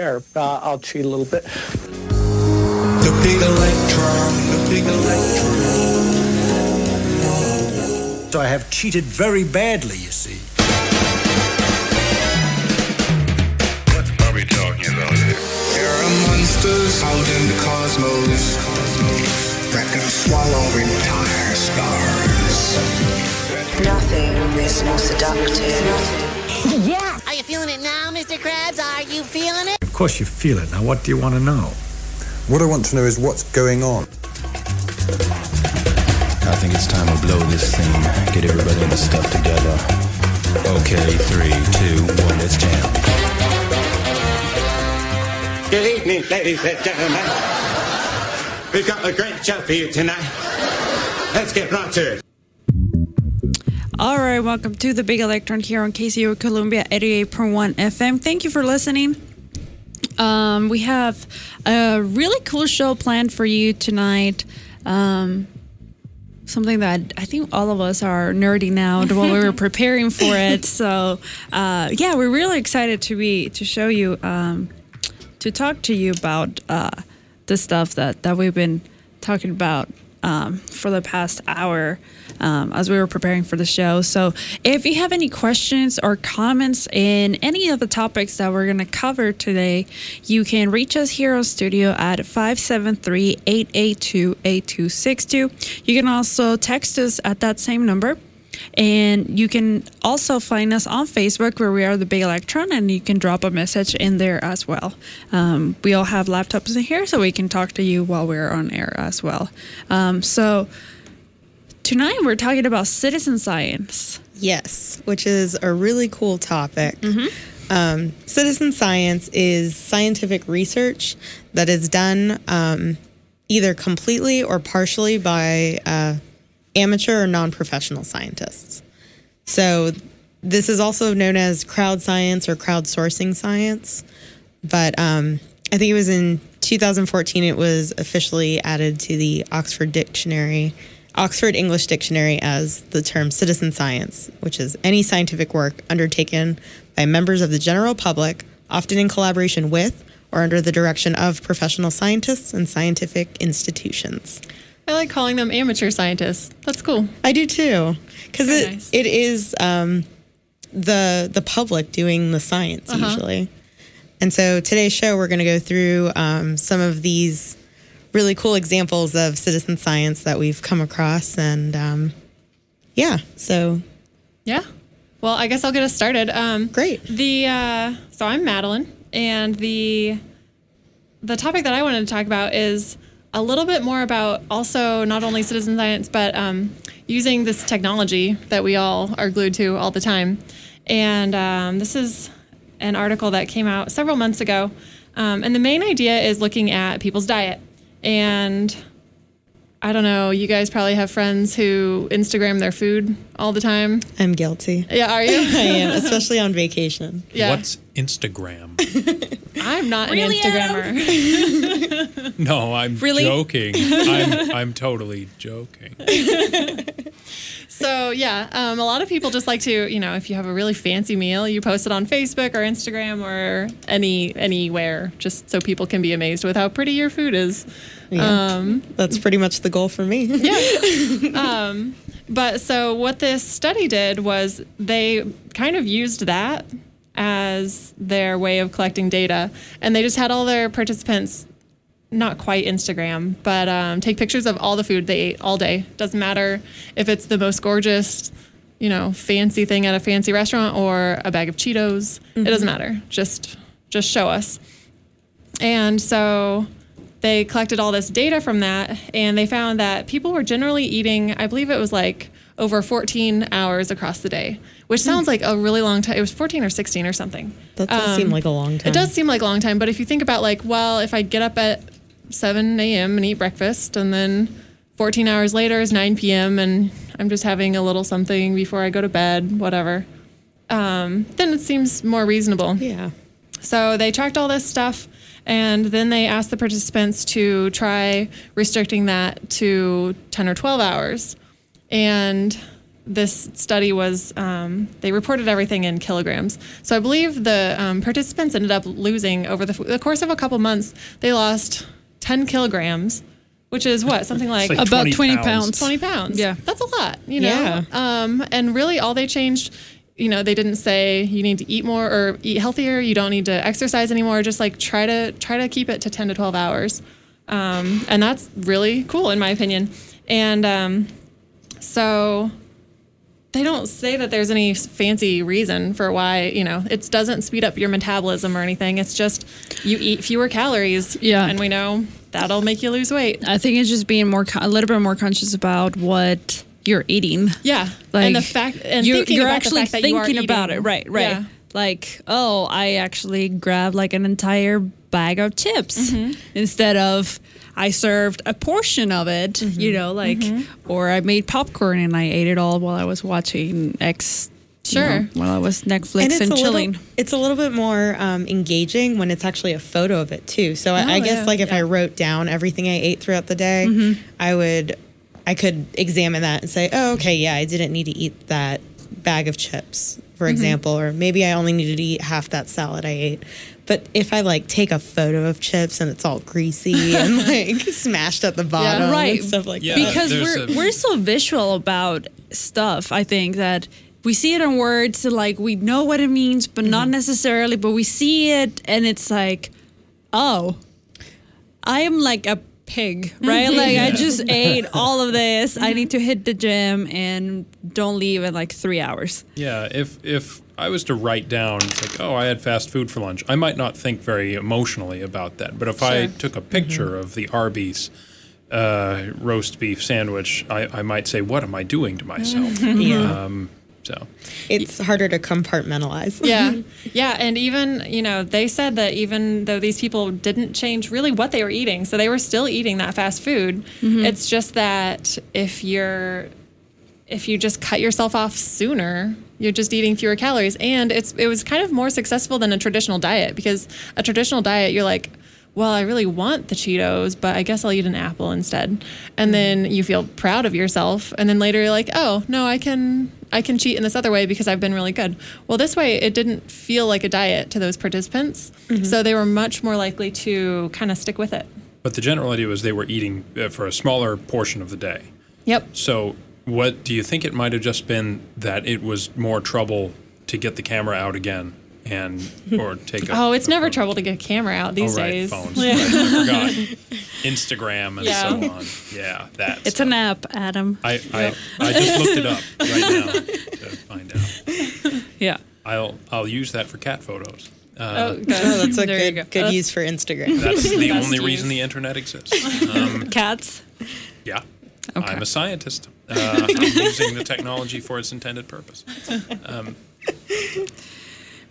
There, uh, I'll cheat a little bit. The big electron, the big electron. So I have cheated very badly, you see. What are we talking about here? There are monsters out in the cosmos that can swallow entire stars. Nothing is more seductive. Yeah. Are you feeling it now, Mr. Krabs? Are you feeling it? Of course you feel it. Now, what do you want to know? What I want to know is what's going on. I think it's time to blow this thing. Get everybody in the stuff together. Okay, three, two, one, let's jam. Good evening, ladies and gentlemen. We've got a great show for you tonight. Let's get right to it. All right, welcome to the Big Electron here on KCOU Columbia 88.1 FM. Thank you for listening. Um, we have a really cool show planned for you tonight. Um, something that I think all of us are nerding out while we were preparing for it. So, uh, yeah, we're really excited to be to show you, um, to talk to you about uh, the stuff that that we've been talking about um, for the past hour um, as we were preparing for the show. So, if you have any questions or comments in any of the topics that we're going to cover today, you can reach us here on studio at 573 882 8262. You can also text us at that same number. And you can also find us on Facebook where we are the Big Electron, and you can drop a message in there as well. Um, we all have laptops in here, so we can talk to you while we're on air as well. Um, so tonight we're talking about citizen science. Yes, which is a really cool topic. Um, citizen science is scientific research that is done um, either completely or partially by uh, amateur or non professional scientists. So, this is also known as crowd science or crowdsourcing science. But um, I think it was in 2014 it was officially added to the Oxford Dictionary, Oxford English Dictionary, as the term citizen science, which is any scientific work undertaken by members of the general public, often in collaboration with or under the direction of professional scientists and scientific institutions. I like calling them amateur scientists. That's cool. I do too, because it, nice. it is um, the the public doing the science Uh-huh. usually. And so today's show, we're going to go through um, some of these really cool examples of citizen science that we've come across, and um, yeah, so Yeah. Well, I guess I'll get us started. Um, Great. The uh, so I'm Madeline, and the the topic that I wanted to talk about is a little bit more about also not only citizen science, but um, using this technology that we all are glued to all the time. And um, this is an article that came out several months ago. Um, and the main idea is looking at people's diet. And I don't know, you guys probably have friends who Instagram their food all the time. I'm guilty. Yeah, are you? I am, especially on vacation. Yeah. What's Instagram? I'm not Really, an Instagrammer. No, I'm Really? joking. I'm I'm totally joking. So yeah, um, a lot of people just like to, you know, if you have a really fancy meal, you post it on Facebook or Instagram or any anywhere, just so people can be amazed with how pretty your food is. Yeah. Um, That's pretty much the goal for me. um, but so what this study did was they kind of used that as their way of collecting data, and they just had all their participants not quite Instagram, but um, take pictures of all the food they ate all day. Doesn't matter if it's the most gorgeous, you know, fancy thing at a fancy restaurant or a bag of Cheetos. It doesn't mm-hmm. matter. Just just show us. And so they collected all this data from that, and they found that people were generally eating. I believe it was like over 14 hours across the day, which sounds hmm. like a really long time. It was 14 or 16 or something. That does seem um, like a long time. It does seem like a long time, but if you think about like, well, if I get up at 7 a.m. and eat breakfast, and then 14 hours later is 9 p.m. and I'm just having a little something before I go to bed, whatever, um, then it seems more reasonable. Yeah. So they tracked all this stuff, and then they asked the participants to try restricting that to 10 or 12 hours. And this study was um, they reported everything in kilograms. So I believe the um, participants ended up losing over the, the course of a couple months. They lost 10 kilograms, which is what something like, like About 20 20 pounds. pounds. 20 pounds. Yeah. that's a lot. You know. Yeah. Um, and really, all they changed. You know, they didn't say you need to eat more or eat healthier. You don't need to exercise anymore. Just like try to try to keep it to 10 to 12 hours, um, and that's really cool in my opinion. And um, so they don't say that there's any fancy reason for why you know it doesn't speed up your metabolism or anything it's just you eat fewer calories Yeah. and we know that'll make you lose weight I think it's just being more a little bit more conscious about what you're eating. yeah Like and the fact and you're, thinking you're about actually that you thinking about it, right? Right. Yeah. Like, oh, I actually grabbed like an entire bag of chips Mm-hmm. instead of I served a portion of it. Mm-hmm. You know, like, or I made popcorn and I ate it all while I was watching X. you Sure. know, while I was Netflix and and, it's a chilling. little it's a little bit more um, engaging when it's actually a photo of it too. So I, I Oh, guess yeah, like if I wrote down everything I ate throughout the day, Mm-hmm. I would I could examine that and say, oh, okay, yeah, I didn't need to eat that bag of chips, for Mm-hmm. example, or maybe I only needed to eat half that salad I ate. But if I like take a photo of chips and it's all greasy and like smashed at the bottom right. and stuff like Yeah. that. because we're a- we're so visual about stuff. I think that we see it in words, like we know what it means, but not Mm-hmm. necessarily. But we see it, and it's like, oh, I am like a pig, right? Like I just ate all of this. I need to hit the gym and don't leave in like three hours. Yeah, if if I was to write down like, oh, I had fast food for lunch, I might not think very emotionally about that. But if I took a picture of the Arby's uh, roast beef sandwich, I, I might say, what am I doing to myself? yeah. um, so. It's harder to compartmentalize. yeah. Yeah and even you know they said that even though these people didn't change really what they were eating so they were still eating that fast food. Mm-hmm. It's just that if you're if you just cut yourself off sooner you're just eating fewer calories. And it's it was kind of more successful than a traditional diet because a traditional diet you're like well i really want the cheetos but i guess i'll eat an apple instead. And then you feel proud of yourself. And then later you're like oh no i can i can cheat in this other way because i've been really good. Well this way it didn't feel like a diet to those participants. So they were much more likely to kind of stick with it. But the general idea was they were eating uh, for a smaller portion of the day. yep. So, what do you think it might have just been that it was more trouble to get the camera out again and or take a oh it's a never photo? trouble to get a camera out these oh, right, days phones. Yeah. Right, I forgot. Instagram and Yeah. so on. Yeah, that. It's an app, Adam. I, I, I just looked it up right now to find out. Yeah. I'll I'll use that for cat photos. oh, Uh, good. Oh, that's a good go. good That's- use for Instagram. that's the Best only use. reason the internet exists. Um, Cats. yeah. Okay. I'm a scientist. Uh, I'm using the technology for its intended purpose.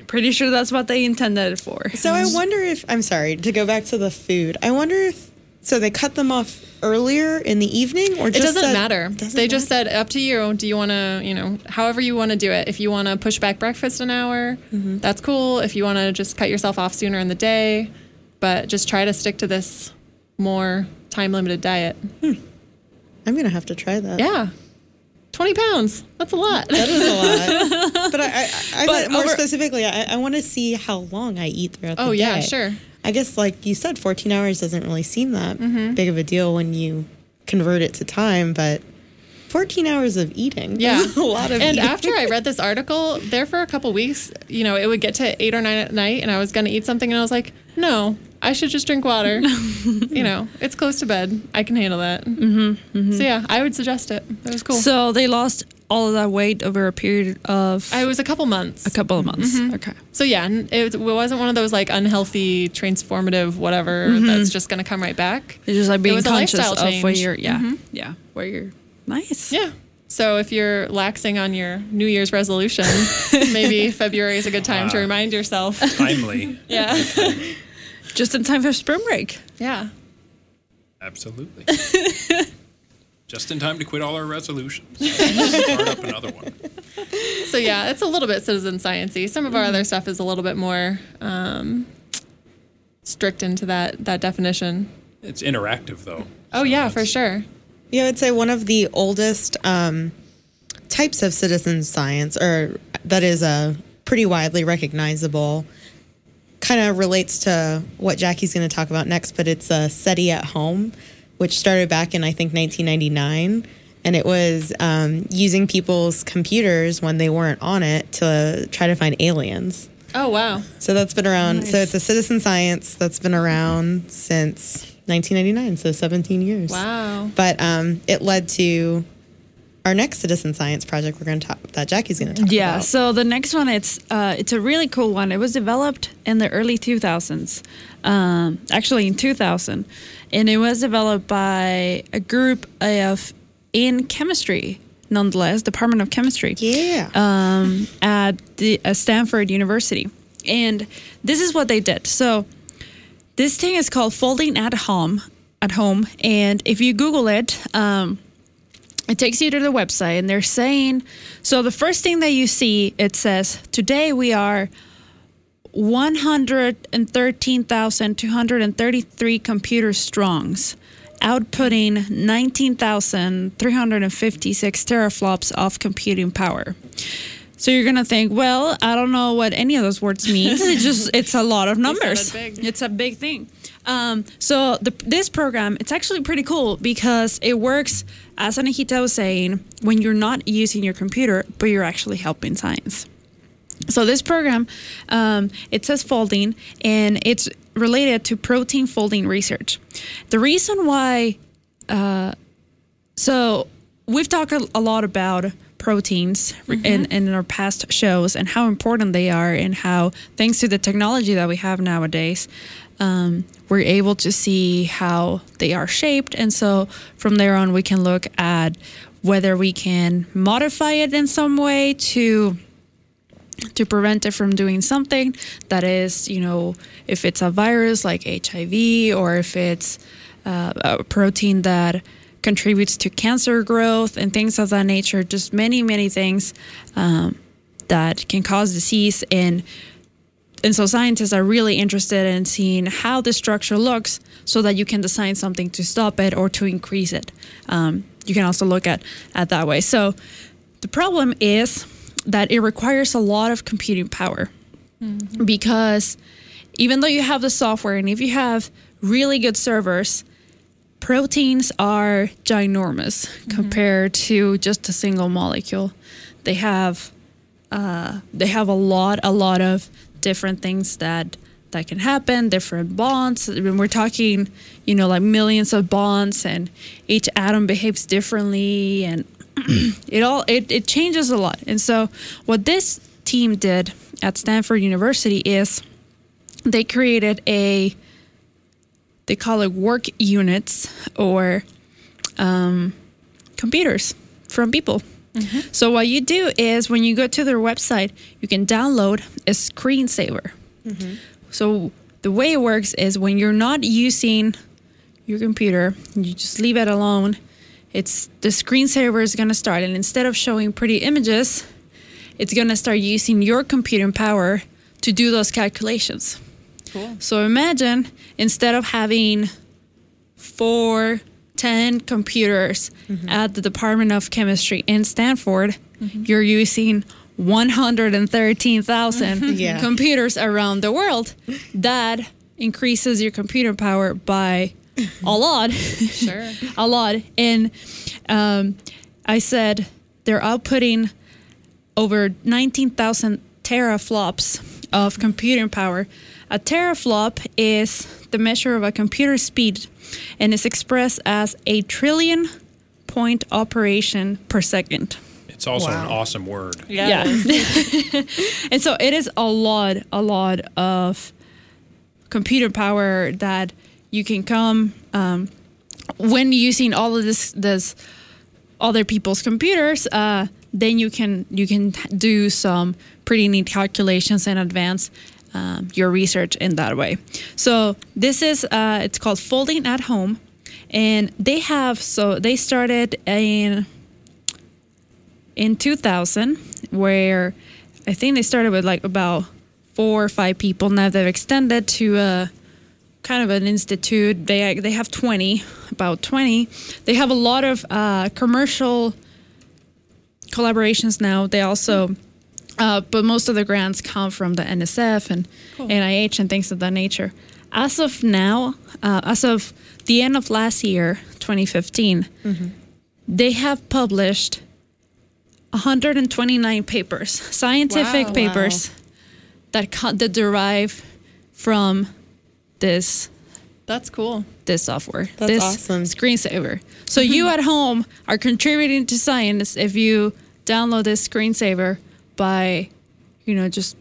Pretty sure that's what they intended it for. So I wonder if I'm sorry to go back to the food. I wonder if so they cut them off earlier in the evening or It doesn't said- matter. Doesn't they just said up to you. Do you want to, you know, however you want to do it. If you want to push back breakfast an hour, Mm-hmm. that's cool. If you want to just cut yourself off sooner in the day, but just try to stick to this more time limited diet. I'm gonna have to try that. Yeah. 20 pounds. That's a lot. That is a lot. but I, I, I But more over- specifically, I, I want to see how long I eat throughout the day. Oh, yeah, sure. I guess, like you said, 14 hours doesn't really seem that Mm-hmm. big of a deal when you convert it to time, but 14 hours of eating. Yeah. is a lot of And eating. after I read this article, there for a couple weeks, you know, it would get to eight or nine at night and I was going to eat something and I was like, no, I should just drink water. you know, it's close to bed. I can handle that. Mm-hmm, So yeah, I would suggest it. It was cool. So they lost all of that weight over a period of It was a couple months. a couple of months. Mm-hmm. Okay. So yeah, n- it, was- it wasn't one of those like unhealthy, transformative, whatever that's just going to come right back. It's just like being conscious of where you're, yeah, Mhm. yeah, where you're nice. Yeah. So if you're laxing on your New Year's resolution, maybe February is a good time to Ah. remind yourself. Timely. Yeah. Just in time for spring break. Yeah. Absolutely. Just in time to quit all our resolutions. Start up another one. So yeah, it's a little bit citizen sciencey. Some of our other stuff is a little bit more um, strict into that that definition. It's interactive though. Oh yeah, for sure. Yeah, I would say one of the oldest um, types of citizen science, or that is a pretty widely recognizable, kind of relates to what Jackie's going to talk about next, but it's a SETI at home, which started back in, I think, 1999. And it was um, using people's computers when they weren't on it to try to find aliens. Oh wow! So that's been around. So it's a citizen science that's been around since 1999, so 17 years. Wow. But um, it led to our next citizen science project. We're going to talk that Jackie's going to talk Yeah. about. Yeah, so the next one, it's uh, it's a really cool one. It was developed in the early 2000s, um, actually in 2000, and it was developed by a group of in chemistry, nonetheless, Department of Chemistry. Yeah. Um, at the uh, Stanford University, and this is what they did. So this thing is called folding at home. At home, and if you Google it. Um, it takes you to the website and they're saying so the first thing that you see it says today we are 113,233 computer strongs outputting 19,356 teraflops of computing power so you're gonna think well i don't know what any of those words means it's just it's a lot of numbers. big. it's a big thing. Um, so the, this program it's actually pretty cool because it works as anahita was saying when you're not using your computer but you're actually helping science. So this program um, it says folding and it's related to protein folding research. The reason why uh, so we've talked a lot about proteins in, in our past shows and how important they are and how thanks to the technology that we have nowadays um, we're able to see how they are shaped. And so from there on we can look at whether we can modify it in some way to to prevent it from doing something that is, you know, if it's a virus like HIV or if it's uh, a protein that contributes to cancer growth and things of that nature, just many, many things um, that can cause disease. And and so scientists are really interested in seeing how the structure looks so that you can design something to stop it or to increase it. Um, you can also look at at that way. So the problem is that it requires a lot of computing power because even though you have the software and if you have really good servers, proteins are ginormous compared to just a single molecule. They have uh, they have a lot a lot of different things that that can happen, different bonds. Mean, we're talking, you know, like millions of bonds, and each atom behaves differently, and it all it, it changes a lot. And so, what this team did at Stanford University is they created a they call it work units or um, computers from people. So what you do is when you go to their website, you can download a screensaver. So the way it works is when you're not using your computer, you just leave it alone. It's the screensaver is going to start, and instead of showing pretty images, it's going to start using your computing power to do those calculations. Cool. So imagine instead of having four, ten computers at the Department of Chemistry in Stanford, you're using 113,000 Yeah. computers around the world. That increases your computer power by a lot. Sure. a lot. And um, I said they're outputting over 19,000 teraflops of computing power. A teraflop is the measure of a computer speed and is expressed as a trillion point operation per second. It's also an awesome word. Yeah. and so it is a lot, a lot of computer power that you can come um, when using all of this, this other people's computers. Uh, then you can you can do some pretty neat calculations in advance um, your research in that way. So this is uh, it's called Folding at Home, and they have so they started in in 2000 where I think they started with like about four or five people. Now they've extended to a kind of an institute. They they have 20, about 20. They have a lot of uh, commercial collaborations now. They also, uh, but most of the grants come from the NSF and NIH and things of that nature. As of now, uh, as of the end of last year, 2015, they have published 129 papers, scientific Wow. papers that co- that derive from this That's cool. this software. That's this awesome. screensaver. So you at home are contributing to science if you download this screensaver by, you know, just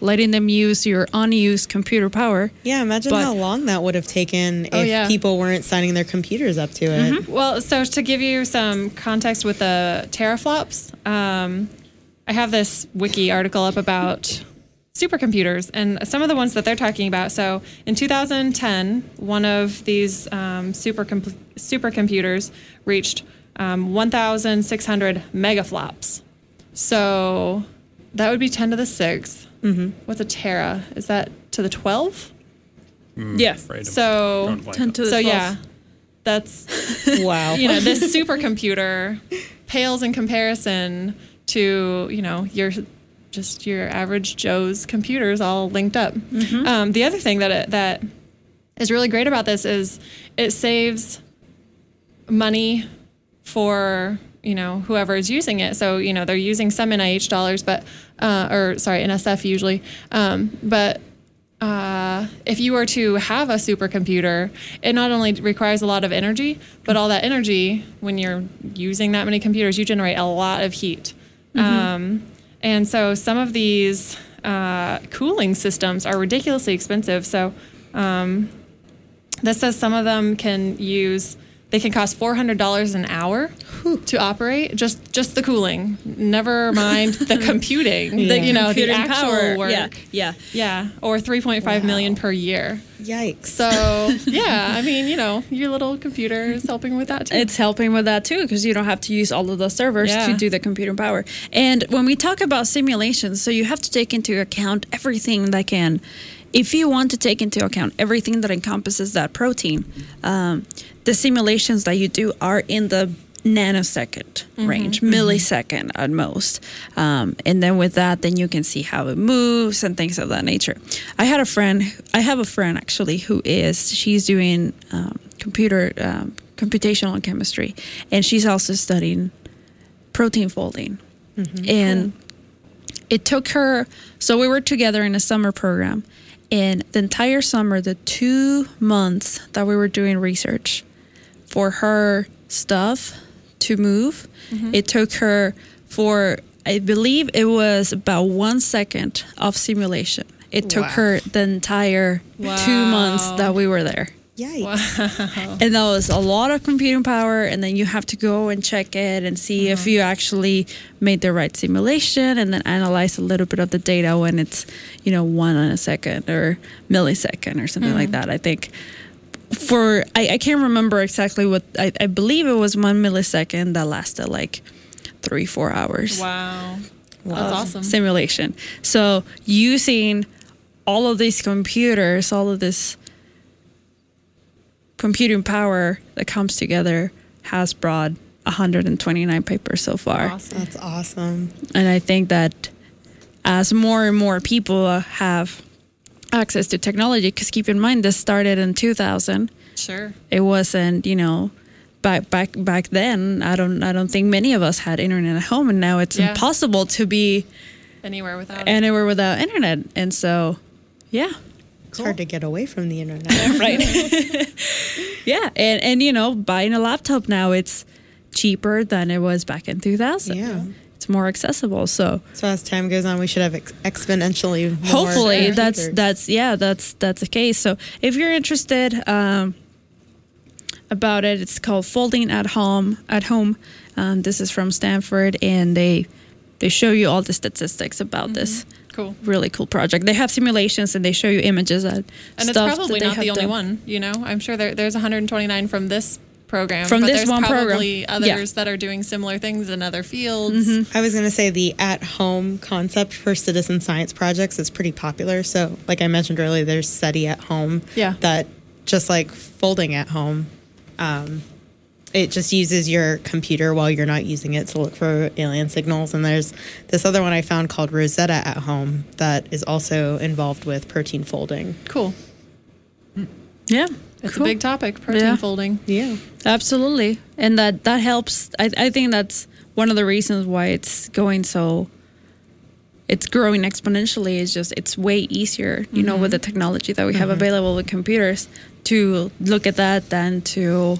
letting them use your unused computer power. Yeah, imagine But- how long that would have taken if Oh, yeah. people weren't signing their computers up to it. Well, so to give you some context with the teraflops, um, I have this wiki article up about supercomputers and some of the ones that they're talking about. So in 2010, one of these um, supercomp- supercomputers reached um, 1,600 megaflops. So that would be 10 to the 6th. Mm-hmm. What's a tera? Is that to the 12? Yeah. Afraid So, drawing a blank 10 to the so 12. yeah, that's Wow. you know, this supercomputer pales in comparison to, you know, your just your average Joe's computers all linked up. Um, the other thing that it, that is really great about this is it saves money for you know whoever is using it. So you know they're using some NIH dollars, but uh, or sorry NSF usually, um, but uh, if you were to have a supercomputer, it not only requires a lot of energy, but all that energy, when you're using that many computers, you generate a lot of heat. Um, and so some of these uh, cooling systems are ridiculously expensive. So um, this says some of them can use. They can cost four hundred dollars an hour to operate. Just just the cooling. Never mind the computing. The, you know the Computing actual power. work. Yeah. Yeah. Yeah, or 3.5 million per year. Yikes. So, yeah, I mean, you know, your little computer is helping with that too. It's helping with that too because you don't have to use all of the servers Yeah. to do the computing power. And when we talk about simulations, so you have to take into account everything that can, if you want to take into account everything that encompasses that protein, um, the simulations that you do are in the nanosecond range, millisecond at most. Um, and then with that, then you can see how it moves and things of that nature. I had a friend, I have a friend actually who is, she's doing um, computer, um, computational chemistry, and she's also studying protein folding. and it took her, so we were together in a summer program. And the entire summer, the two months that we were doing research for her stuff to move, mm-hmm. it took her for, I believe it was about one second of simulation. It took Wow. her the entire two months that we were there. Yikes. And that was a lot of computing power. And then you have to go and check it and see if mm-hmm. you actually made the right simulation and then analyze a little bit of the data when it's, you know, one in a second or millisecond or something like mm-hmm. that. I think for, I, I can't remember exactly what, I, I believe it was one millisecond that lasted like three, four hours wow. That's awesome. simulation. So using all of these computers, all of this computing power that comes together has brought 129 papers so far. Awesome. That's awesome. And I think that as more and more people uh, have access to technology, because keep in mind this started in 2000. Sure. It wasn't, you know, back back back then. I don't I don't think many of us had internet at home, and now it's Yeah. impossible to be Anywhere without it. anywhere without internet. And so, yeah, It's hard to get away from the internet. right. yeah, and and you know, buying a laptop now it's cheaper than it was back in 2000. Yeah. It's more accessible. So So as time goes on, we should have ex- exponentially more hopefully that's computers. that's yeah that's that's the case so if you're interested um, about it it's called folding at home at home um, this is from stanford and they they show you all the statistics about this Cool. really cool project they have simulations and they show you images and And it's stuff that probably they not the only done. one, you know? I'm sure there, there's 129 from this program. From but this there's one program. probably Yeah. others that are doing similar things in other fields. Mm-hmm. I was going to say the at home concept for citizen science projects is pretty popular. So, like I mentioned earlier, there's SETI at home. Yeah. That just like folding at home. Um, it just uses your computer while you're not using it to look for alien signals. And there's this other one I found called Rosetta at Home that is also involved with protein folding. Cool. Yeah. It's Cool. a big topic, protein Yeah. folding. Yeah. Absolutely. And that that helps. I, I think that's one of the reasons why it's going so it's growing exponentially is just it's way easier, you know, with mm-hmm. the technology that we have mm-hmm. available with computers to look at that than to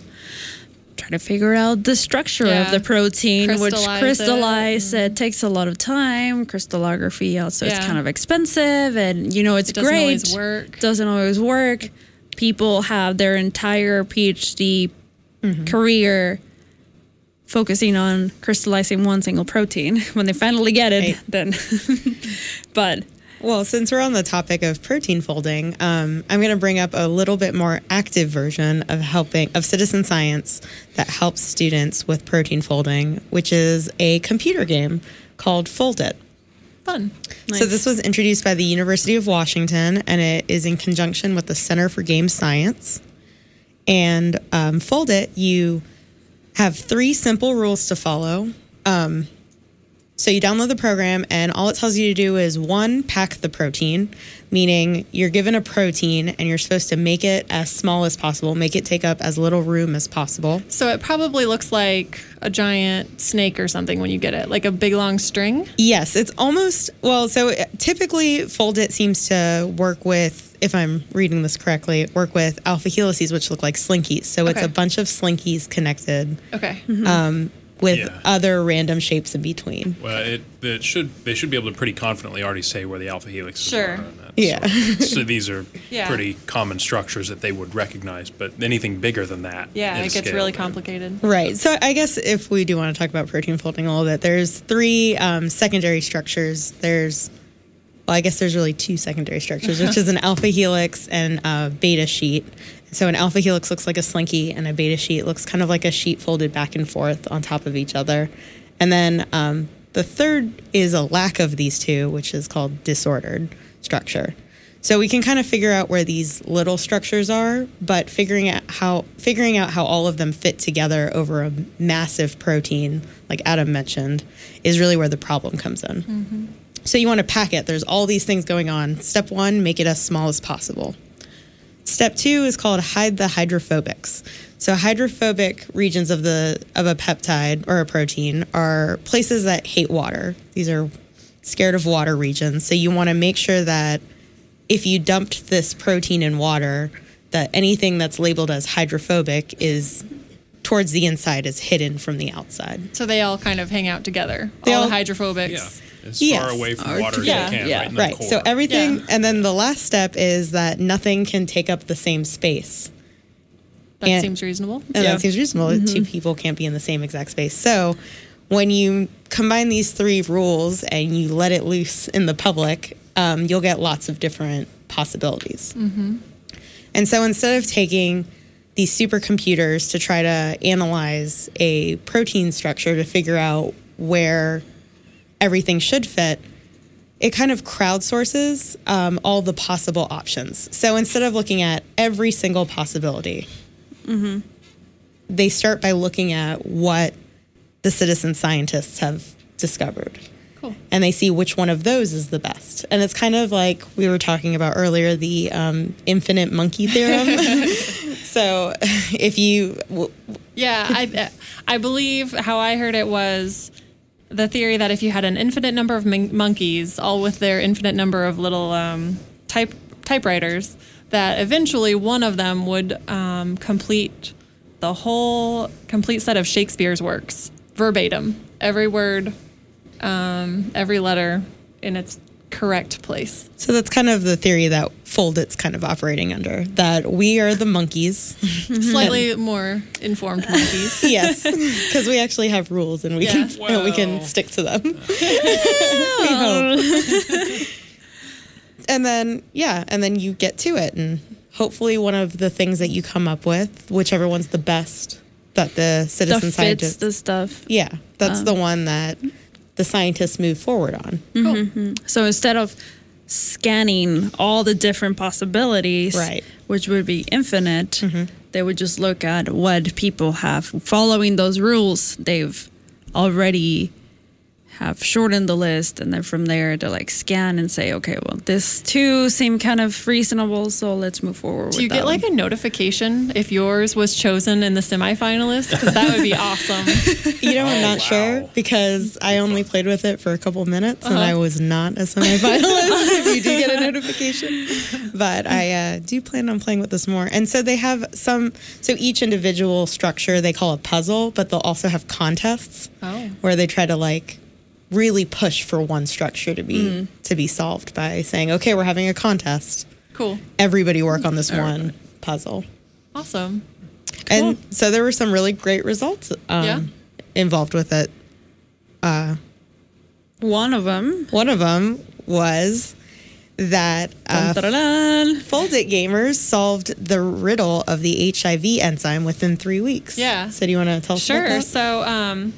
try to figure out the structure Yeah. of the protein, which Crystallize it. it, mm-hmm. takes a lot of time. Crystallography also is Yeah. kind of expensive and you know it's It doesn't great. always work. Doesn't always work. People have their entire PhD Mm-hmm. career focusing on crystallizing one single protein. When they finally get it, Right. then. but Well, since we're on the topic of protein folding, um, I'm going to bring up a little bit more active version of helping of citizen science that helps students with protein folding, which is a computer game called Foldit. Fun. So this was introduced by the University of Washington, and it is in conjunction with the Center for Game Science. And um, Foldit, you have three simple rules to follow. Um, so you download the program, and all it tells you to do is one, pack the protein, meaning you're given a protein and you're supposed to make it as small as possible, make it take up as little room as possible. So it probably looks like a giant snake or something when you get it, like a big long string. Yes, it's almost well. So uh, typically, Foldit seems to work with, if I'm reading this correctly, work with alpha helices, which look like slinkies. So it's a bunch of slinkies connected Okay. um, with Yeah. other random shapes in between. Well, it, it should they should be able to pretty confidently already say where the alpha helix is. Sure. are. and that. Yeah. So, so these are Yeah. pretty common structures that they would recognize, but anything bigger than that. Yeah, it gets scale, really then- complicated. Right. So I guess if we do want to talk about protein folding a little bit, there's three um, secondary structures. There's, well, I guess there's really two secondary structures, which is an alpha helix and a beta sheet. So an alpha helix looks like a slinky, and a beta sheet looks kind of like a sheet folded back and forth on top of each other. And then um, the third is a lack of these two, which is called disordered structure. So we can kind of figure out where these little structures are, but figuring out how figuring out how all of them fit together over a massive protein, like Adam mentioned, is really where the problem comes in. So you want to pack it. There's all these things going on. Step one, make it as small as possible. Step two is called hide the hydrophobics. So hydrophobic regions of the of a peptide or a protein are places that hate water. These are scared of water regions. So you want to make sure that if you dumped this protein in water, that anything that's labeled as hydrophobic is towards the inside is hidden from the outside. So they all kind of hang out together. They all, all- the hydrophobics. Yeah, as Yes. far away from Or water yeah, as you can, yeah. right in the Right. core. So everything, Yeah. and then the last step is that nothing can take up the same space. That And- seems reasonable. And Yeah. that seems reasonable. Mm-hmm. Two people can't be in the same exact space. So when you combine these three rules and you let it loose in the public, um, you'll get lots of different possibilities. Mm-hmm. And so instead of taking these supercomputers to try to analyze a protein structure to figure out where everything should fit, it kind of crowdsources um, all the possible options. So instead of looking at every single possibility, they start by looking at what the citizen scientists have discovered. Cool. And they see which one of those is the best. And it's kind of like we were talking about earlier the um, infinite monkey theorem. so if you, w- Yeah, I I believe how I heard it was the theory that if you had an infinite number of mon- monkeys, all with their infinite number of little um, type typewriters, that eventually one of them would um, complete the whole complete set of Shakespeare's works verbatim, every word, um, every letter in its correct place. so that's kind of the theory that Foldit's kind of operating under, that we are the monkeys. Slightly more informed monkeys. yes, because we actually have rules and we Yeah. can and we can stick to them. we hope. and then yeah, and then you get to it, and hopefully one of the things that you come up with, whichever one's the best, that the Stuff citizen fits scientists, the stuff. yeah, that's um, the one that the scientists move forward on. Cool. Mm-hmm. So instead of scanning all the different possibilities, Right. which would be infinite, Mm-hmm. they would just look at what people have following those rules. They've already have shortened the list, and then from there to like scan and say, okay, well, this two seem kind of reasonable, so let's move forward. Do with you get that like a notification if yours was chosen in the semifinalists? Because that would be awesome. You know, I'm Oh, not sure because I only played with it for a couple minutes and Uh-huh. I was not a semifinalist. if you do get a notification, but I uh, do plan on playing with this more. And so they have some. So each individual structure they call a puzzle, but they'll also have contests Oh. where they try to like really push for one structure to be Mhm. to be solved by saying, okay, we're having a contest. Cool. Everybody work on this one puzzle. Awesome. And so there were some really great results um, Yeah. involved with it. Uh, one of them. One of them was that uh, Foldit gamers solved the riddle of the HIV enzyme within three weeks. Yeah. So do you want to tell us Sure. So, um,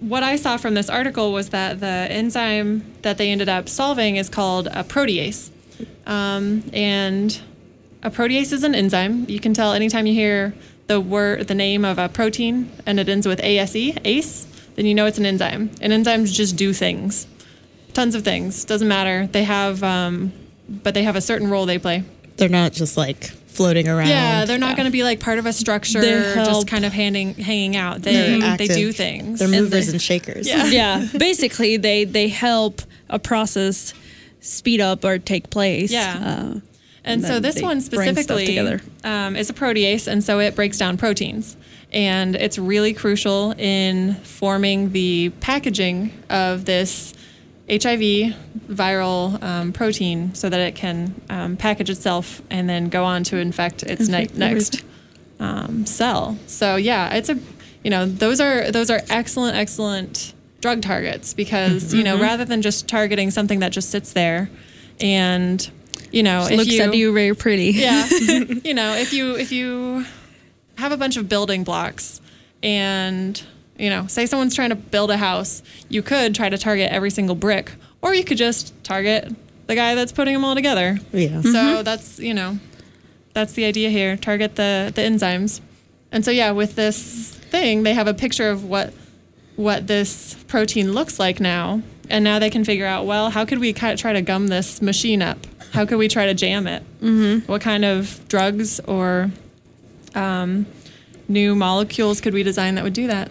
what I saw from this article was that the enzyme that they ended up solving is called a protease. Um, and a protease is an enzyme. You can tell anytime you hear the word, the name of a protein, and it ends with ASE, ACE, then you know it's an enzyme. And enzymes just do things, tons of things. Doesn't matter. They have, um, but they have a certain role they play. They're not just like floating around. Yeah, they're not going to be like part of a structure, just kind of handing, hanging out. They they do things. They're And movers they- and shakers. Yeah. yeah basically they they help a process speed up or take place Yeah. uh, And so this one specifically um, is a protease, and so it breaks down proteins. And it's really crucial in forming the packaging of this HIV viral um, protein so that it can um, package itself and then go on to infect its ne- next um, cell. So yeah, it's a you know those are those are excellent excellent drug targets because you know Mhm. rather than just targeting something that just sits there and you know if looks at you very pretty yeah you know if you if you have a bunch of building blocks and you know say someone's trying to build a house you could try to target every single brick or you could just target the guy that's putting them all together Yeah. so Mm-hmm. that's you know that's the idea here target the the enzymes and so yeah with this thing they have a picture of what what this protein looks like now and now they can figure out well how could we kind of try to gum this machine up how could we try to jam it Mhm. what kind of drugs or um, new molecules could we design that would do that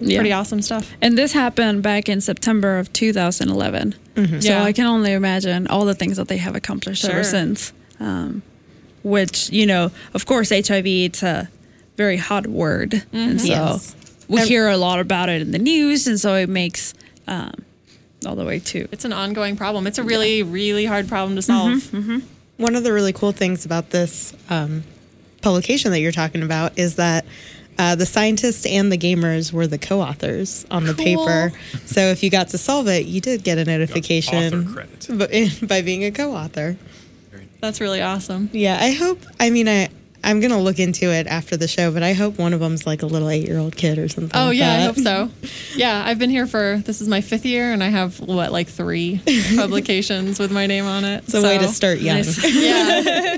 Yeah. pretty awesome stuff and this happened back in september of 2011 Mhm. so Yeah. i can only imagine all the things that they have accomplished Sure. ever since um, which you know of course hiv it's a very hot word and Mhm. so Yes. we hear a lot about it in the news and so it makes um, all the way to it's an ongoing problem it's a really really hard problem to solve Mm-hmm. One of the really cool things about this um, publication that you're talking about is that uh, the scientists and the gamers were the co-authors on the Cool. paper. So if you got to solve it, you did get a notification author credit. b- by being a co-author. that's really awesome Yeah, I hope. I mean, I I'm gonna look into it after the show, but I hope one of them's like a little eight year old kid or something. Oh like yeah, I hope so. Yeah, I've been here for this is my fifth year, and I have what like three publications with my name on it. It's a way to start young. Yeah,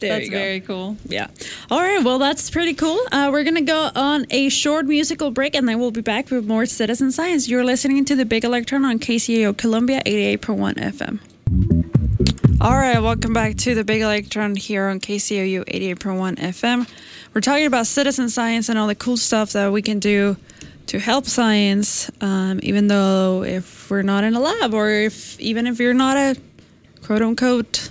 There that's very cool. Yeah. All right. Well, that's pretty cool. Uh, we're going to go on a short musical break and then we'll be back with more citizen science. You're listening to the Big Electron on KCOU Columbia 88.1 FM. All right. Welcome back to the Big Electron here on KCOU 88.1 FM. We're talking about citizen science and all the cool stuff that we can do to help science, um, even though if we're not in a lab or if even if you're not a quote unquote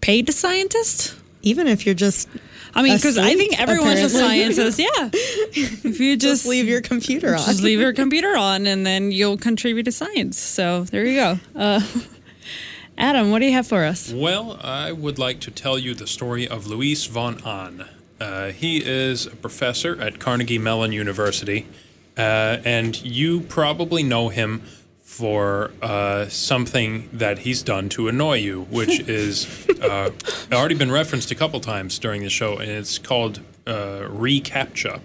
paid scientist. Even if you're just, I mean, because I think asleep, everyone's a apparently. scientist. Yeah. If you just, just leave your computer on. just leave your computer on, and then you'll contribute to science. So there you go. Uh, Adam, what do you have for us? Well, I would like to tell you the story of Luis von Ahn. Uh, he is a professor at Carnegie Mellon University, uh, and you probably know him for uh, something that he's done to annoy you, which is uh, already been referenced a couple times during the show, and it's called uh, reCAPTCHA.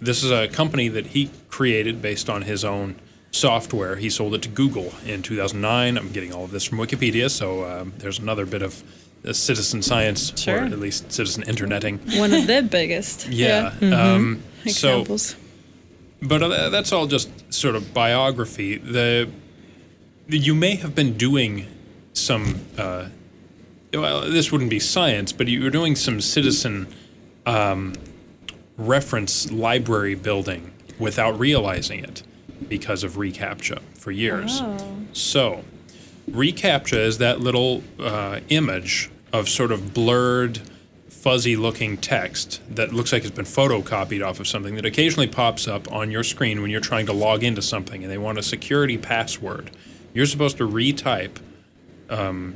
This is a company that he created based on his own software. He sold it to Google in 2009. I'm getting all of this from Wikipedia, so um, there's another bit of uh, citizen science, Sure. or at least citizen interneting. One of the biggest. Yeah. Mhm. Um, so, Examples. But uh, that's all just sort of biography. The you may have been doing some. Uh, well, this wouldn't be science, but you were doing some citizen um, reference library building without realizing it because of reCAPTCHA for years. So, reCAPTCHA is that little uh, image of sort of blurred, fuzzy looking text that looks like it's been photocopied off of something that occasionally pops up on your screen when you're trying to log into something and they want a security password. You're supposed to retype um,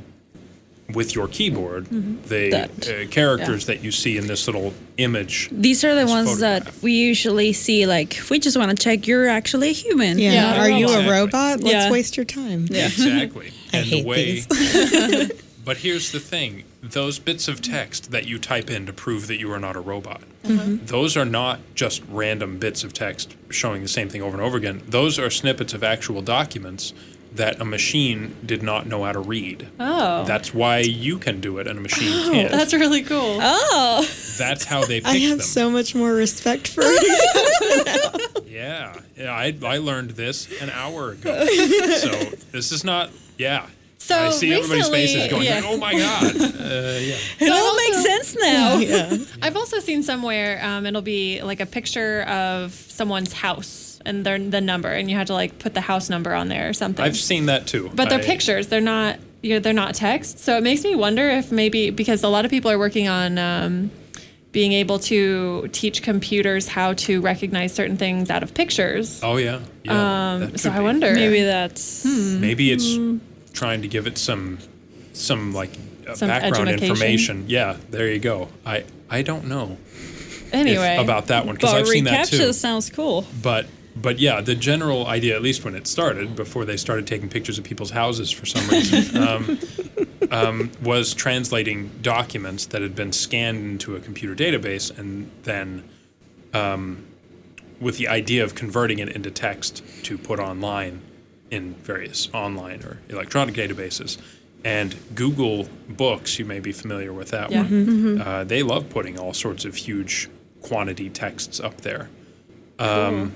with your keyboard Mhm. the That. uh, characters that you see in this little image. These are the this ones that we usually see. Like, we just want to check you're actually a human. Yeah. not Are you a robot? Let's Yeah. waste your time. Yeah. Exactly. I and hate the way these. But here's the thing, those bits of text that you type in to prove that you are not a robot. Mhm. Those are not just random bits of text showing the same thing over and over again. Those are snippets of actual documents that a machine did not know how to read. Oh. That's why you can do it and a machine Oh, can't. That's really cool. Oh. That's how they picked I have them. so much more respect for you. Yeah, yeah. I, I learned this an hour ago. so this is not. Yeah. So I see everybody's faces recently- going, yeah. "Oh my god!" Uh, yeah. It all makes sense now. yeah. I've also seen somewhere um, it'll be like a picture of someone's house and their the number, and you have to like put the house number on there or something. I've seen that too. but they're I- pictures; they're not you know, they're not text. So it makes me wonder if maybe because a lot of people are working on. Um, being able to teach computers how to recognize certain things out of pictures. Oh yeah. yeah um, so could I be. wonder. Maybe that's. Maybe it's trying to give it some, some like uh, Some background information. Yeah. There you go. I I don't know Anyway, about that one because I've seen that too. sounds cool. But but yeah, the general idea, at least when it started, before they started taking pictures of people's houses for some reason, um, um, was translating documents that had been scanned into a computer database and then um, with the idea of converting it into text to put online in various online or electronic databases. And Google Books, you may be familiar with that Yeah. one. Uh, they love putting all sorts of huge quantity texts up there um,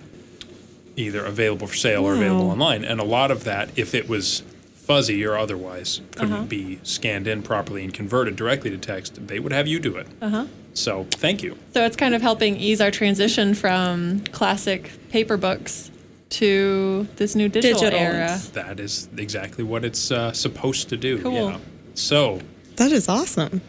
either available for sale or available online. And a lot of that, if it was fuzzy or otherwise, couldn't Uh-huh. be scanned in properly and converted directly to text, they would have you do it. uh huh. So thank you. So it's kind of helping ease our transition from classic paper books to this new digital, Digital. era. That is exactly what it's uh, supposed to do. Cool. Yeah. So That is awesome.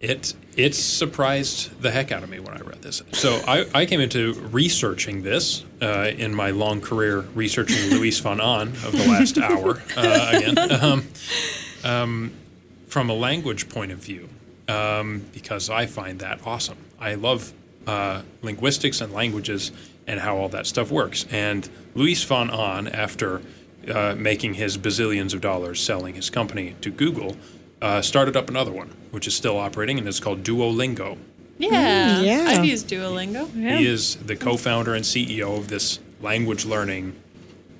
it it surprised the heck out of me when I read this. So I, I came into researching this uh, in my long career researching Luis von Ahn of the last hour uh, again um, um, from a language point of view um, because I find that awesome. I love uh, linguistics and languages and how all that stuff works. And Luis von Ahn, after uh, making his bazillions of dollars selling his company to Google, uh, started up another one, which is still operating, and it's called Duolingo. Yeah. Mm, yeah. I've used Duolingo. He is the co-founder and CEO of this language learning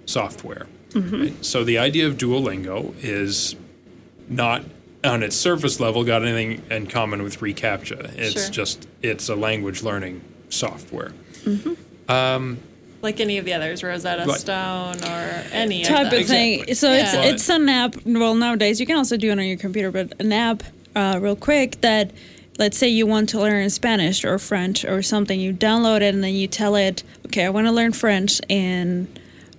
software. Right? So the idea of Duolingo is not on its surface level got anything in common with reCAPTCHA. It's Sure. just it's a language learning software. Um, Like any of the others, Rosetta Like- Stone or any type of of them. thing. Exactly. So Yeah. it's But- it's an app. Well, nowadays you can also do it on your computer, but an app, uh, real quick that. Let's say you want to learn Spanish or French or something. You download it and then you tell it, okay, I want to learn French and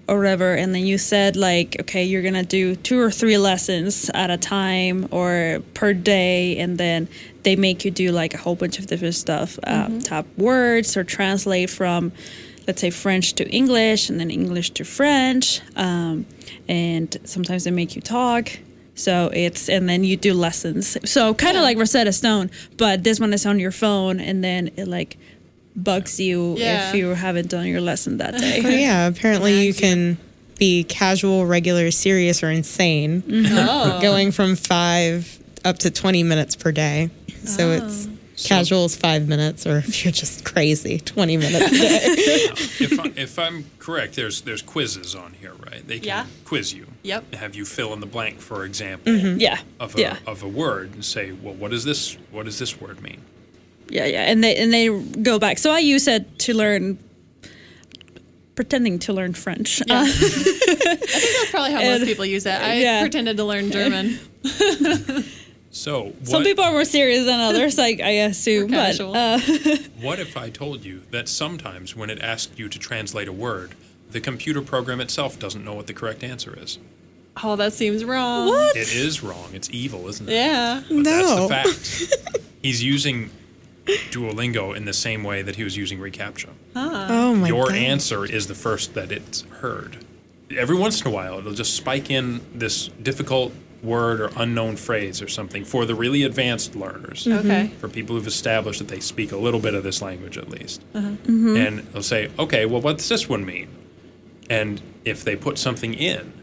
or whatever. And then you said like, okay, you're gonna do two or three lessons at a time or per day, and then they make you do like a whole bunch of different stuff, uh, type words or translate from let's say French to English and then English to French. Um, and sometimes they make you talk. So it's, and then you do lessons. So kind of like Rosetta Stone, but this one is on your phone and then it like bugs you Yeah. if you haven't done your lesson that But day. yeah, apparently you can be casual, regular, serious, or insane, Oh. going from five up to 20 minutes per day. So it's Casual is five minutes, or if you're just crazy, 20 minutes a day. if, I, if I'm correct, there's there's quizzes on here, right? They can Yeah. quiz you. Yep. Have you fill in the blank, for example, Mhm. Yeah, of a, yeah. of a word, and say, well, what does this what does this word mean? Yeah, yeah, and they and they go back. So I use it to learn, pretending to learn French. Yeah. Uh, I think that's probably how most people use it. I yeah. pretended to learn German. So what, some people are more serious than others, like I assume. But uh, what if I told you that sometimes when it asks you to translate a word, the computer program itself doesn't know what the correct answer is? Oh, that seems wrong. What? It is wrong. It's evil, isn't it? Yeah. But that's No. the fact. He's using Duolingo in the same way that he was using reCAPTCHA. oh my God. Your god. answer is the first that it's heard. Every once in a while, it'll just spike in this difficult word or unknown phrase or something for the really advanced learners. Okay. For people who've established that they speak a little bit of this language at least. Mm-hmm. And they'll say, okay, well, what's this one mean? And if they put something in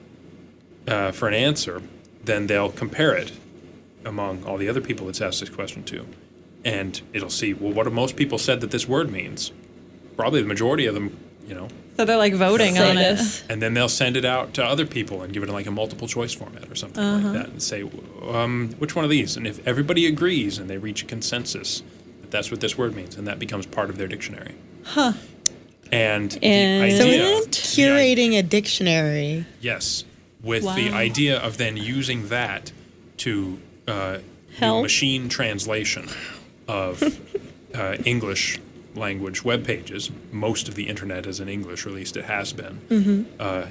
uh, for an answer, then they'll compare it among all the other people it's asked this question to. And it'll see, well, what have most people said that this word means? Probably the majority of them, you know. So they're like voting Say on it. this. And then they'll send it out to other people and give it like a multiple choice format or something like that and say, um, which one of these? And if everybody agrees and they reach a consensus that that's what this word means, and that becomes part of their dictionary. Huh. And, And- the So idea, it's the i- curating a dictionary. Yes, with the idea of then using that to uh, do machine translation of uh, English language web pages. Most of the internet is in English, or at least it has been uh,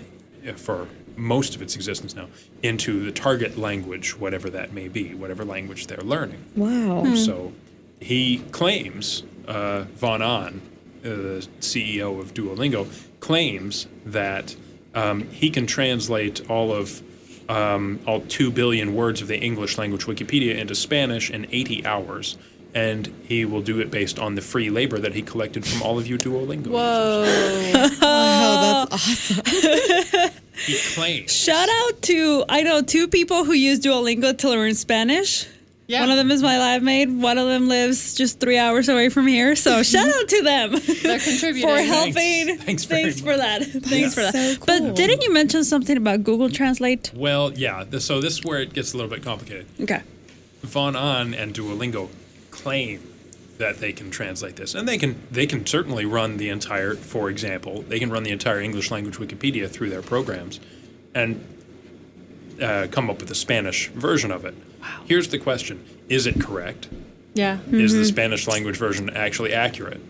for most of its existence now, into the target language, whatever that may be, whatever language they're learning. Wow. So he claims, uh, Von Ahn, uh, the CEO of Duolingo, claims that um, he can translate all of um, all two billion words of the English language Wikipedia into Spanish in 80 hours. And he will do it based on the free labor that he collected from all of you Duolingo. Whoa. Wow, that's awesome. He claims. shout out to I know two people who use Duolingo to learn Spanish. Yeah. One of them is my lab mate. One of them lives just three hours away from here. So shout out to them They're for helping. Thanks very Thanks for that. Thanks for that. So cool. But didn't you mention something about Google Translate? Well, yeah. So this is where it gets a little bit complicated. Okay. Von Ahn and Duolingo claim that they can translate this, and they can they can certainly run the entire. For example, they can run the entire English language Wikipedia through their programs, and uh, come up with a Spanish version of it. Here's the question: Is it correct? Yeah. Is the Spanish language version actually accurate?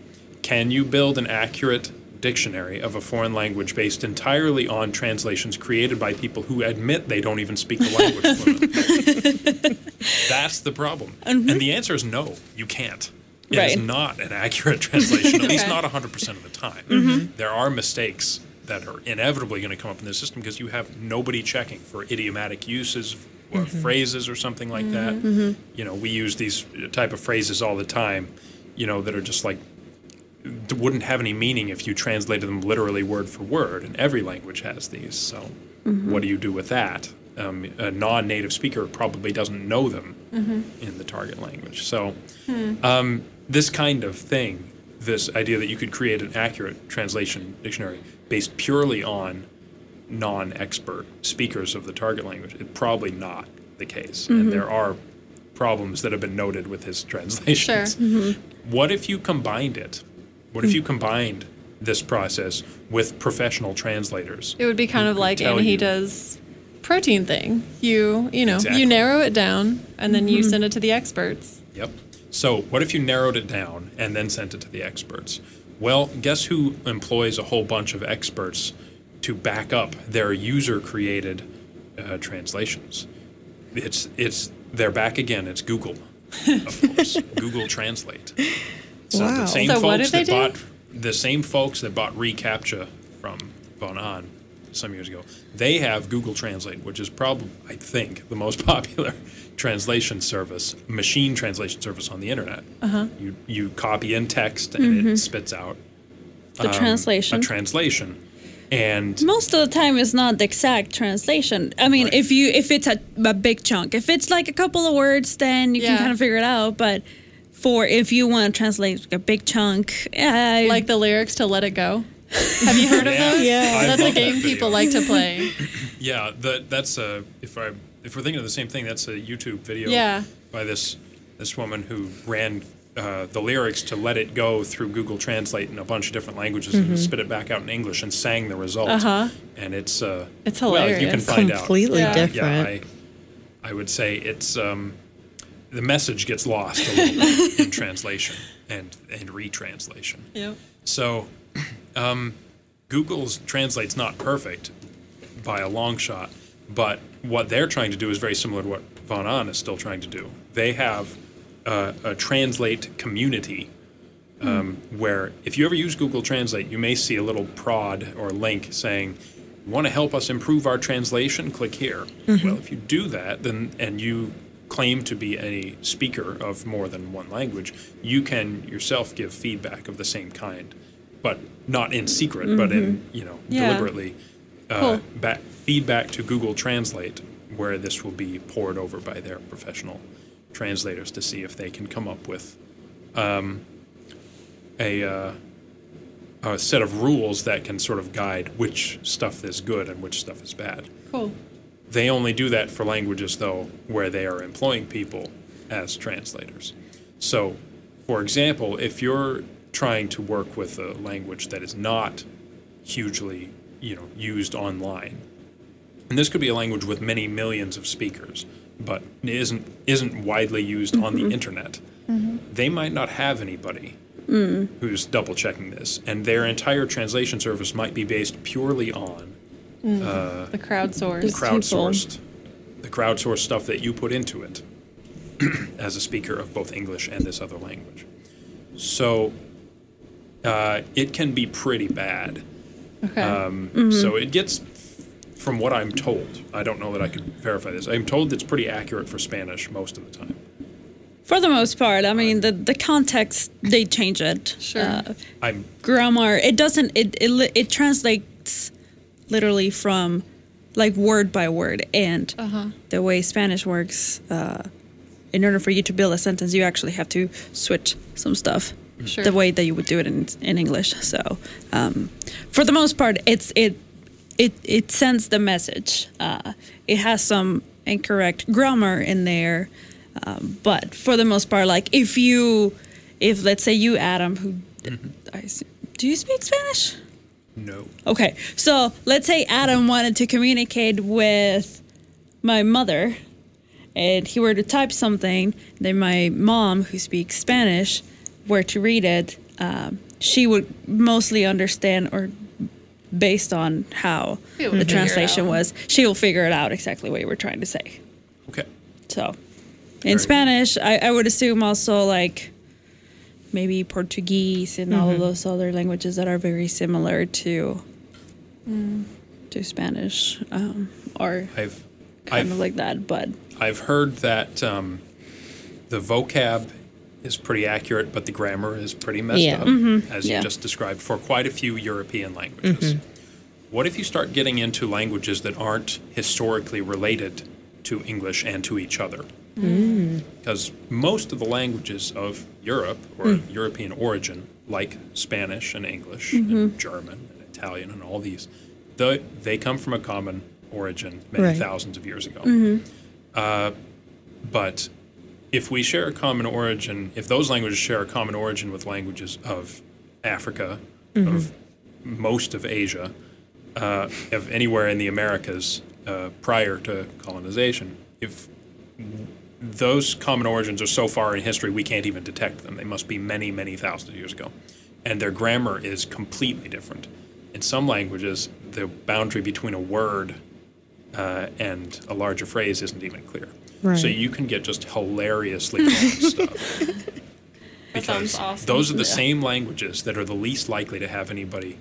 Can you build an accurate dictionary of a foreign language based entirely on translations created by people who admit they don't even speak the language fluently? That's the problem. Mm-hmm. And the answer is no, you can't. It is Right. not an accurate translation, at least Okay. not 100% of the time. Mm-hmm. There are mistakes that are inevitably going to come up in the system because you have nobody checking for idiomatic uses or mm-hmm. phrases or something like that. You know, we use these type of phrases all the time, you know, that are just like wouldn't have any meaning if you translated them literally word for word, and every language has these. So, mm-hmm. what do you do with that? Um, a non-native speaker probably doesn't know them mm-hmm. in the target language. So, hmm. um, this kind of thing, this idea that you could create an accurate translation dictionary based purely on non-expert speakers of the target language, it's probably not the case, and mm-hmm. there are problems that have been noted with his translations. What if you combined it? What if you combined this process with professional translators? It would be kind of like tell you- Anahita's protein thing. You, you know, Exactly. you narrow it down and then you send it to the experts. Yep. So, what if you narrowed it down and then sent it to the experts? Well, guess who employs a whole bunch of experts to back up their user-created uh, translations? It's it's they're back again. It's Google, of course. Google Translate. So Wow. the same So folks that do? bought the same folks that bought reCAPTCHA from Von Ahn some years ago, they have Google Translate, which is probably I think the most popular translation service, machine translation service on the internet. Uh-huh. You you copy in text and it spits out The um, translation. a translation, and Most of the time, it's not the exact translation. I mean, Right. if you if it's a, a big chunk, if it's like a couple of words, then you Yeah. can kind of figure it out. But for if you want to translate a big chunk, uh, Like the lyrics to Let It Go. Have you heard of Yeah. those? Yeah. I That's a love that game people like to play. Yeah, that that's a if I if we're thinking of the same thing, that's a YouTube video Yeah. by this this woman who ran uh, the lyrics to "Let It Go" through Google Translate in a bunch of different languages and Mhm. spit it back out in English and sang the result. Uh-huh. And it's uh, It's Well, you can hilarious. find out. Completely Yeah, different. I, I would say it's um, the message gets lost a little bit in translation and and retranslation. Yep. So, um, Google's translate's not perfect by a long shot, but what they're trying to do is very similar to what Von Ahn is still trying to do. They have uh, a translate community um, where if you ever use Google Translate, you may see a little prod or link saying, "Want to help us improve our translation? Click here." Mhm. Well, if you do that, then and you claim to be a speaker of more than one language, you can yourself give feedback of the same kind, but not in secret, but in you know Yeah. deliberately uh, Cool. back, feedback to Google Translate, where this will be poured over by their professional translators to see if they can come up with um, a, uh, a set of rules that can sort of guide which stuff is good and which stuff is bad. Cool. They only do that for languages, though, where they are employing people as translators. So, for example, if you're trying to work with a language that is not hugely, you know, used online, and this could be a language with many millions of speakers, but isn't isn't widely used on the Mhm. internet, Mhm. they might not have anybody Mm. who's double checking this, and their entire translation service might be based purely on. Uh, the crowdsourced. Just crowdsourced, the crowdsourced stuff that you put into it as a speaker of both English and this other language. So uh, it can be pretty bad. Okay. Um, Mhm. So it gets, from what I'm told, I don't know that I could verify this. I'm told it's pretty accurate for Spanish most of the time. for the most part, I mean, the the context they change it. Sure. Uh, I'm grammar it doesn't it, it it translates literally from like word by word. And Uh-huh. the way spanish works uh, in order for you to build a sentence you actually have to switch some stuff. Sure. the way that you would do it in, in english. So um, for the most part it's it it it sends the message. Uh, it has some incorrect grammar in there. Um, but for the most part like if you if let's say you adam who I s- do you speak spanish no. Okay, so let's say Adam wanted to communicate with my mother, and he were to type something. Then my mom, who speaks Spanish, were to read it. Um, she would mostly understand, or based on how the to figure it translation was, she will figure it out exactly what you were trying to say. Okay. So, in good. Spanish, I, I would assume also like maybe Portuguese and all of Mhm. those other languages that are very similar to Mm. to Spanish, um, or I've kind I've of like that. But I've heard that um, the vocab is pretty accurate, but the grammar is pretty messed Yeah. up, Mhm. as Yeah. you just described, for quite a few European languages. Mhm. What if you start getting into languages that aren't historically related to English and to each other? Mm. Because most of the languages of Europe or Mm. European origin, like Spanish and English Mhm. and German and Italian and all these, they, they come from a common origin many Right. thousands of years ago. Mhm. Uh, but if we share a common origin, if those languages share a common origin with languages of Africa, Mhm. of most of Asia, uh, of anywhere in the Americas uh, prior to colonization, if those common origins are so far in history we can't even detect them. They must be many, many thousands of years ago. And their grammar is completely different. In some languages, the boundary between a word uh, and a larger phrase isn't even clear. Right. So you can get just hilariously wrong stuff. That sounds Because awesome. those are the Yeah. same languages that are the least likely to have anybody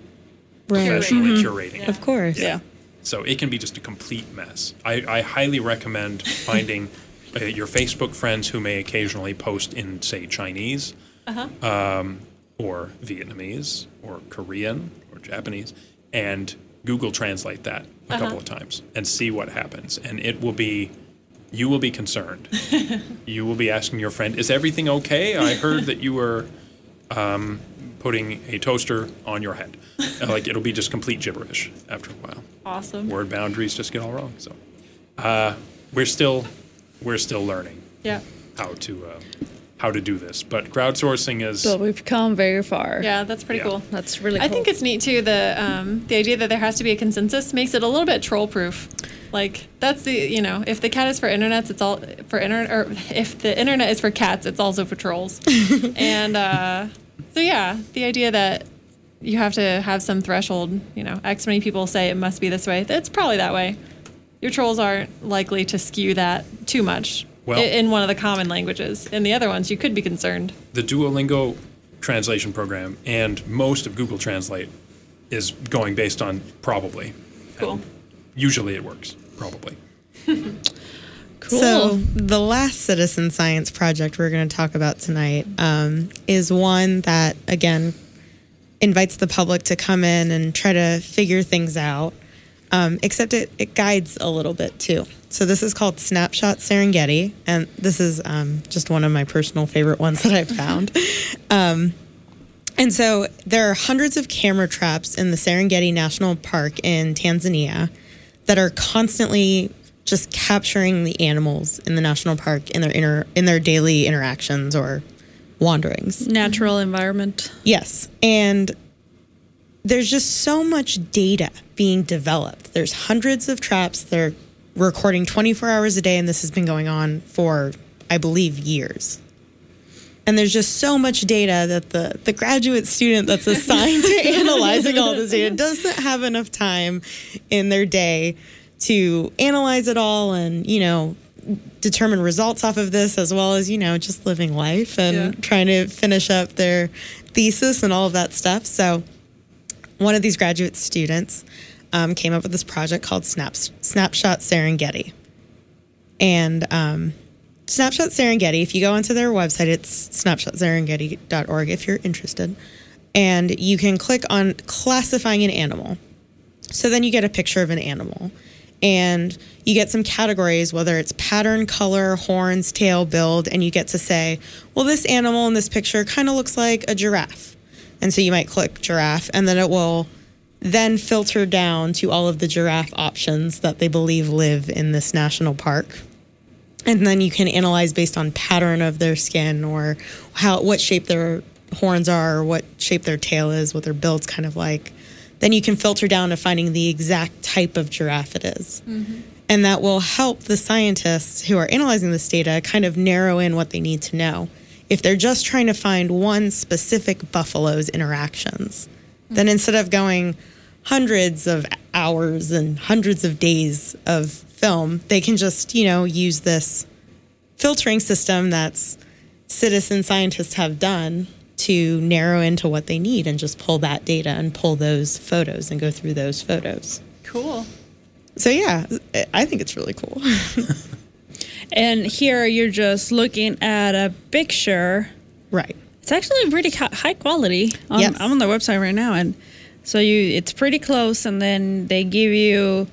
Right. professionally Mhm. curating. it. Of course. Yeah. So it can be just a complete mess. I, I highly recommend finding uh, your Facebook friends who may occasionally post in, say, Chinese Uh-huh. um, or Vietnamese or Korean or Japanese and Google Translate that a Uh-huh. couple of times and see what happens. And it will be you will be concerned. you will be asking your friend, "Is everything okay? I heard that you were um, putting a toaster on your head." Like it'll be just complete gibberish after a while. Awesome. Word boundaries just get all wrong. So uh, we're still we're still learning Yeah. how to uh, how to do this. But crowdsourcing is So we've come very far. Yeah, that's pretty Yeah. cool. That's really I think it's neat too. The um, the idea that there has to be a consensus makes it a little bit troll proof. Like that's the you know if the cat is for internets, it's all for internet. Or if the internet is for cats, it's also for trolls. and uh, so yeah, the idea that you have to have some threshold. You know, X many people say it must be this way. It's probably that way. Your trolls aren't likely to skew that too much. Well- in one of the common languages. In the other ones, you could be concerned. the Duolingo translation program and most of Google Translate is going based on probably. Cool. Usually it works, probably. Cool. So the last citizen science project we're going to talk about tonight um, is one that again invites the public to come in and try to figure things out. Um, except it, it guides a little bit too. So this is called Snapshot Serengeti, and this is um, just one of my personal favorite ones that I've found. um, and so there are hundreds of camera traps in the Serengeti National Park in Tanzania that are constantly just capturing the animals in the national park in their inner in their daily interactions or wanderings. Natural environment. Yes, and there's just so much data being developed. There's hundreds of traps. They're recording 24 hours a day, and this has been going on for, I believe, years. And there's just so much data that the, the graduate student that's assigned to analyzing all this data doesn't have enough time in their day to analyze it all and, you know, determine results off of this as well as, you know, just living life and Yeah. trying to finish up their thesis and all of that stuff. So, one of these graduate students um, came up with this project called Snaps, Snapshot Serengeti. And um, Snapshot Serengeti, if you go onto their website, it's snapshotserengeti.org if you're interested. And you can click on classifying an animal. So then you get a picture of an animal. And you get some categories, whether it's pattern, color, horns, tail, build, and you get to say, well, this animal in this picture kind of looks like a giraffe. And so you might click giraffe, and then it will then filter down to all of the giraffe options that they believe live in this national park. And then you can analyze based on pattern of their skin or how what shape their horns are, or what shape their tail is, what their build's kind of like. Then you can filter down to finding the exact type of giraffe it is. Mm-hmm. And that will help the scientists who are analyzing this data kind of narrow in what they need to know. If they're just trying to find one specific buffalo's interactions, then instead of going hundreds of hours and hundreds of days of film, they can just, you know, use this filtering system that's citizen scientists have done to narrow into what they need and just pull that data and pull those photos and go through those photos. Cool. So yeah, I think it's really cool. And here you're just looking at a picture. Right. It's actually pretty high quality. On, Yes. I'm on their website right now, and so you it's pretty close. And then they give you,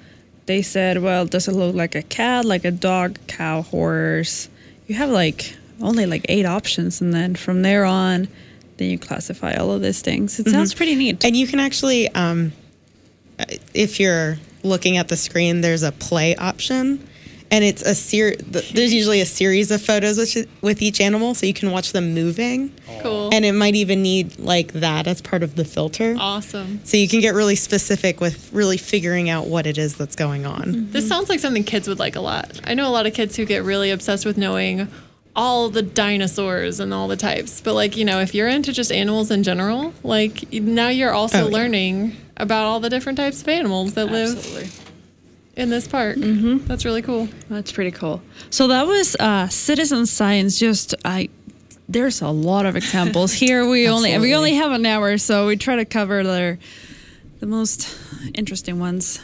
they said, well, does it look like a cat, like a dog, cow, horse? You have like only like eight options, and then from there on, then you classify all of these things. It sounds pretty neat. And you can actually, um, if you're looking at the screen, there's a play option, and it's a ser- th- There's usually a series of photos with, with each animal, so you can watch them moving. Cool. And it might even need like that as part of the filter. Awesome. So you can get really specific with really figuring out what it is that's going on. This mm-hmm. sounds like something kids would like a lot. I know a lot of kids who get really obsessed with knowing all the dinosaurs and all the types. But like, you know, if you're into just animals in general, like now you're also Oh, yeah. learning about all the different types of animals that live. Absolutely. live in this park. Mm-hmm. That's really cool. That's pretty cool. So that was uh, citizen science. Just I, there's a lot of examples here. We only we only have an hour, so we try to cover the the most interesting ones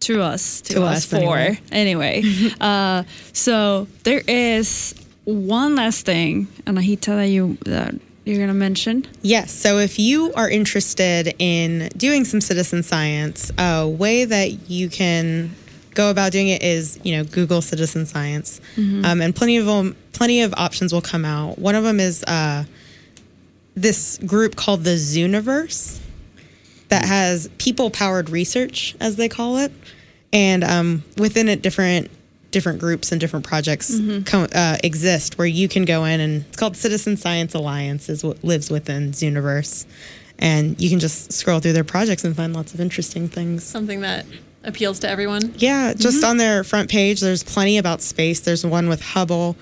to us to, To us, us, four anyway. anyway. uh, so there is one last thing, Anahita, that you that you're gonna mention. Yes. So if you are interested in doing some citizen science, a way that you can go about doing it is you know Google citizen science, Mhm. um, and plenty of them, plenty of options will come out. One of them is uh, this group called the Zooniverse that has people powered research, as they call it, and um, within it, different different groups and different projects Mhm. co- uh, exist where you can go in and it's called Citizen Science Alliance is what lives within Zooniverse, and you can just scroll through their projects and find lots of interesting things. Something that appeals to everyone. Yeah, just Mhm. on their front page, there's plenty about space. There's one with Hubble,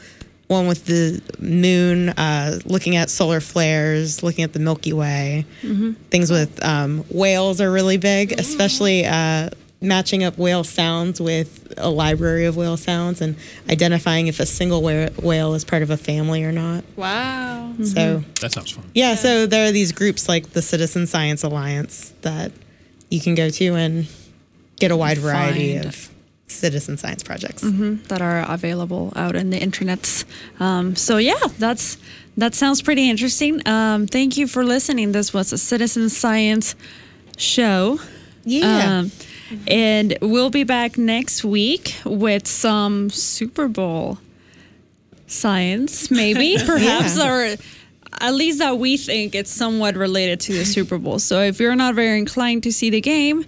one with the moon, uh, looking at solar flares, looking at the Milky Way. Mhm. Things with um, whales are really big, especially uh, matching up whale sounds with a library of whale sounds and identifying if a single whale, whale is part of a family or not. Wow. So That sounds fun. yeah, so there are these groups like the Citizen Science Alliance that you can go to and get a wide variety Find. of citizen science projects. hmm that are available out in the internets. Um, so yeah, that's that sounds pretty interesting. Um, thank you for listening. This was a citizen science show. Yeah. Um, and we'll be back next week with some Super Bowl science, maybe, perhaps, Yeah. or at least that we think it's somewhat related to the Super Bowl. So if you're not very inclined to see the game,